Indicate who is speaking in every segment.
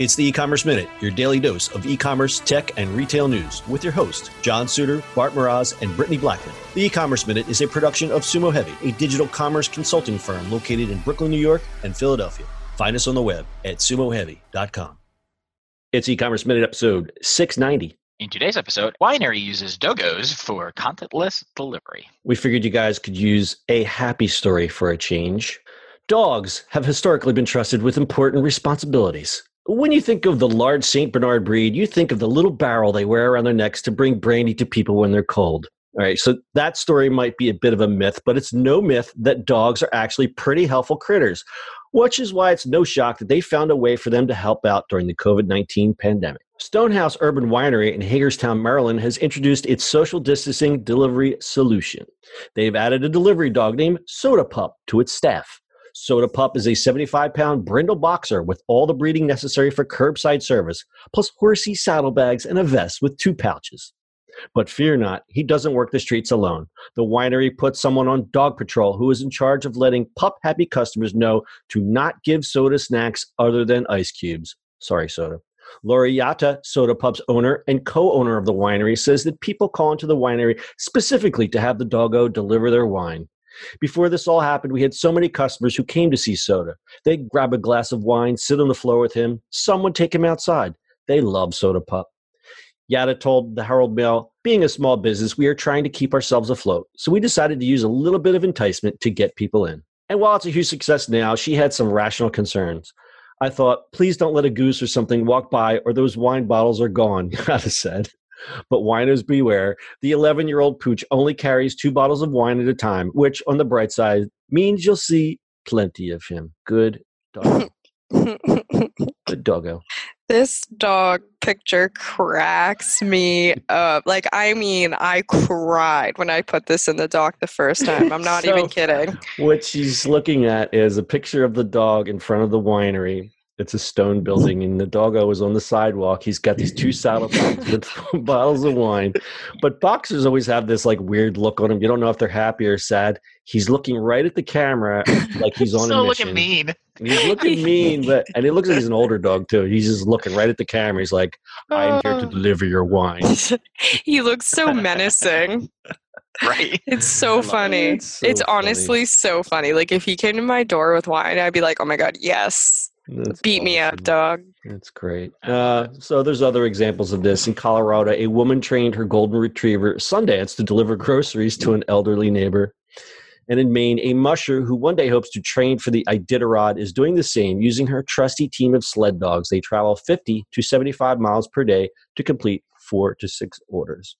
Speaker 1: It's the e-commerce minute, your daily dose of e-commerce, tech, and retail news with your host, John Suder, Bart Mroz, and Brittany Blackman. The e-commerce minute is a production of Sumo Heavy, a digital commerce consulting firm located in Brooklyn, New York, and Philadelphia. Find us on the web at sumoheavy.com. It's e-commerce minute episode 690.
Speaker 2: In today's episode, Winery uses dogos for contactless delivery.
Speaker 1: We figured you guys could use a happy story for a change. Dogs have historically been trusted with important responsibilities. When you think of the large St. Bernard breed, you think of the little barrel they wear around their necks to bring brandy to people when they're cold. All right, so that story might be a bit of a myth, but it's no myth that dogs are actually pretty helpful critters, which is why it's no shock that they found a way for them to help out during the COVID 19 pandemic. Stone House Urban Winery in Hagerstown, Maryland has introduced its social distancing delivery solution. They've added a delivery dog named Soda Pup to its staff. Soda Pup is a 75 pound brindle boxer with all the breeding necessary for curbside service, plus horsey saddlebags and a vest with two pouches. But fear not, he doesn't work the streets alone. The winery puts someone on dog patrol who is in charge of letting pup happy customers know to not give soda snacks other than ice cubes. Sorry, soda. Lori Soda Pup's owner and co owner of the winery, says that people call into the winery specifically to have the doggo deliver their wine. Before this all happened, we had so many customers who came to see Soda. They'd grab a glass of wine, sit on the floor with him. Some would take him outside. They love Soda Pup. Yada told the Herald Mail, being a small business, we are trying to keep ourselves afloat. So we decided to use a little bit of enticement to get people in. And while it's a huge success now, she had some rational concerns. I thought, please don't let a goose or something walk by or those wine bottles are gone, Yada said. But winos beware. The 11 year old pooch only carries two bottles of wine at a time, which, on the bright side, means you'll see plenty of him. Good dog. Good doggo.
Speaker 3: This dog picture cracks me up. Like, I mean, I cried when I put this in the dock the first time. I'm not
Speaker 1: So-
Speaker 3: even kidding.
Speaker 1: What she's looking at is a picture of the dog in front of the winery. It's a stone building, and the doggo is on the sidewalk. He's got these two saddlebags with bottles of wine. But boxers always have this like weird look on him. You don't know if they're happy or sad. He's looking right at the camera, like he's on
Speaker 2: so
Speaker 1: a mission.
Speaker 2: looking mean.
Speaker 1: He's looking mean, but and it looks like he's an older dog too. He's just looking right at the camera. He's like, "I'm here to
Speaker 3: Oh.
Speaker 1: deliver your wine."
Speaker 3: he looks so menacing.
Speaker 2: Right?
Speaker 3: It's so funny.
Speaker 1: It's
Speaker 3: It's,
Speaker 1: so funny.
Speaker 3: honestly so funny. Like, if he came to my door with wine, I'd be like, oh my God, yes.
Speaker 1: That's
Speaker 3: Beat me up, dog.
Speaker 1: That's great. Uh, so there's other examples of this. In Colorado, a woman trained her golden retriever Sundance to deliver groceries to an elderly neighbor. And in Maine, a musher who one day hopes to train for the Iditarod is doing the same using her trusty team of sled dogs. They travel 50 to 75 miles per day to complete four to six orders.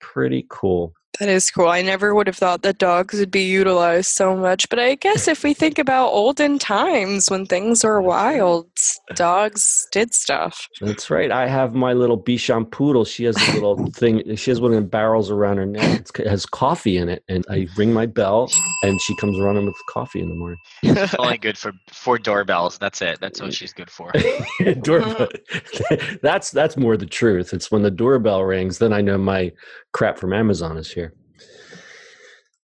Speaker 1: Pretty cool.
Speaker 3: That is cool. I never would have thought that dogs would be utilized so much. But I guess if we think about olden times when things were wild, dogs did stuff.
Speaker 1: That's right. I have my little Bichon poodle. She has a little thing. She has one of the barrels around her neck. It's, it has coffee in it, and I ring my bell, and she comes running with coffee in the morning.
Speaker 2: Only good for for doorbells. That's it. That's what she's good for.
Speaker 1: doorbell. that's that's more the truth. It's when the doorbell rings, then I know my crap from Amazon is here.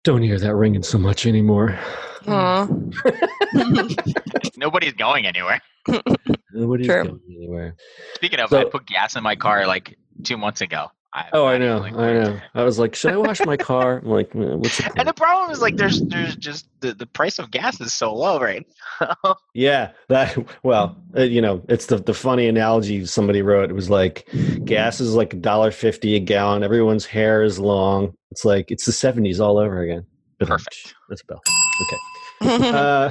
Speaker 1: Don't hear that ringing so much anymore.
Speaker 3: Aw.
Speaker 2: Nobody's going anywhere.
Speaker 1: Nobody's
Speaker 3: True.
Speaker 1: going anywhere.
Speaker 2: Speaking of,
Speaker 1: So-
Speaker 2: I put gas in my car like two months ago. I,
Speaker 1: Oh, I know.
Speaker 2: like,
Speaker 1: I know. I was like, should I wash my car? I'm like, "Eh, what's the
Speaker 2: And the problem is like there's there's just the, the price of gas is so low right now.
Speaker 1: Yeah, that well, uh, you know, it's the the funny analogy somebody wrote. It was like gas is like a dollar fifty a gallon. Everyone's hair is long. It's like it's the seventies all over again.
Speaker 2: Perfect.
Speaker 1: That's Bell. Okay. Uh,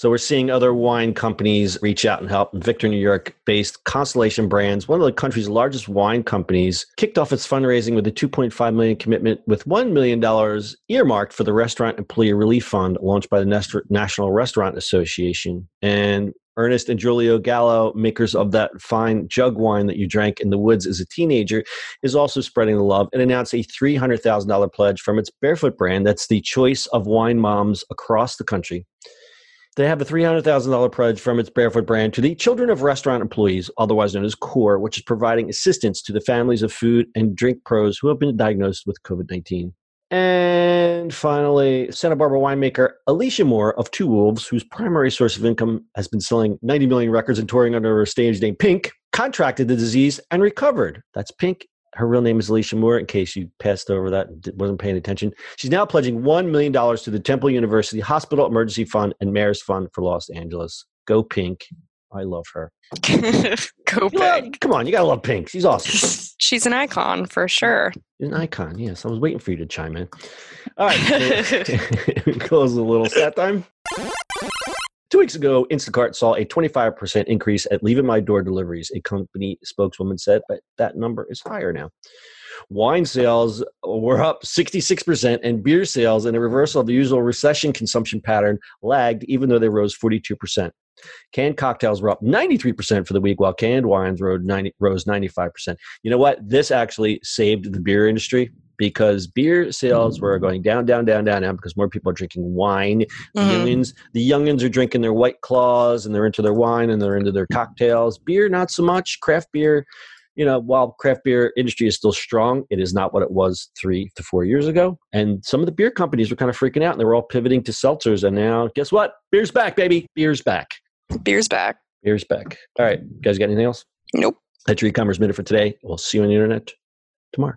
Speaker 1: so we're seeing other wine companies reach out and help. Victor, New York-based Constellation Brands, one of the country's largest wine companies, kicked off its fundraising with a 2.5 million commitment, with one million dollars earmarked for the Restaurant Employee Relief Fund, launched by the National Restaurant Association. And Ernest and Julio Gallo, makers of that fine jug wine that you drank in the woods as a teenager, is also spreading the love and announced a $300,000 pledge from its Barefoot brand. That's the choice of wine moms across the country. They have a $300,000 pledge from its Barefoot brand to the Children of Restaurant Employees, otherwise known as CORE, which is providing assistance to the families of food and drink pros who have been diagnosed with COVID 19. And finally, Santa Barbara winemaker Alicia Moore of Two Wolves, whose primary source of income has been selling 90 million records and touring under her stage name Pink, contracted the disease and recovered. That's Pink. Her real name is Alicia Moore, in case you passed over that and wasn't paying attention. She's now pledging $1 million to the Temple University Hospital Emergency Fund and Mayor's Fund for Los Angeles. Go Pink. I love her.
Speaker 3: Go Pink.
Speaker 1: come on, you gotta love Pink. She's awesome.
Speaker 3: She's an icon for sure.
Speaker 1: An icon, yes. I was waiting for you to chime in. All right, close a little stat time. Two weeks ago, Instacart saw a 25% increase at leaving in My Door deliveries, a company spokeswoman said, but that number is higher now. Wine sales were up 66%, and beer sales, in a reversal of the usual recession consumption pattern, lagged even though they rose 42%. Canned cocktails were up 93% for the week, while canned wines rose 90, rose 95%. You know what? This actually saved the beer industry because beer sales were going down, down, down, down, down because more people are drinking wine. The
Speaker 3: Mhm.
Speaker 1: youngins, the youngins are drinking their white claws and they're into their wine and they're into their cocktails. Beer, not so much. Craft beer, you know, while craft beer industry is still strong, it is not what it was three to four years ago. And some of the beer companies were kind of freaking out and they were all pivoting to seltzers. And now, guess what? Beer's back, baby. Beer's back.
Speaker 3: Beer's back.
Speaker 1: Beer's back. All right, you guys got anything else?
Speaker 3: Nope.
Speaker 1: That's your e-commerce minute for today. We'll see you on the internet tomorrow.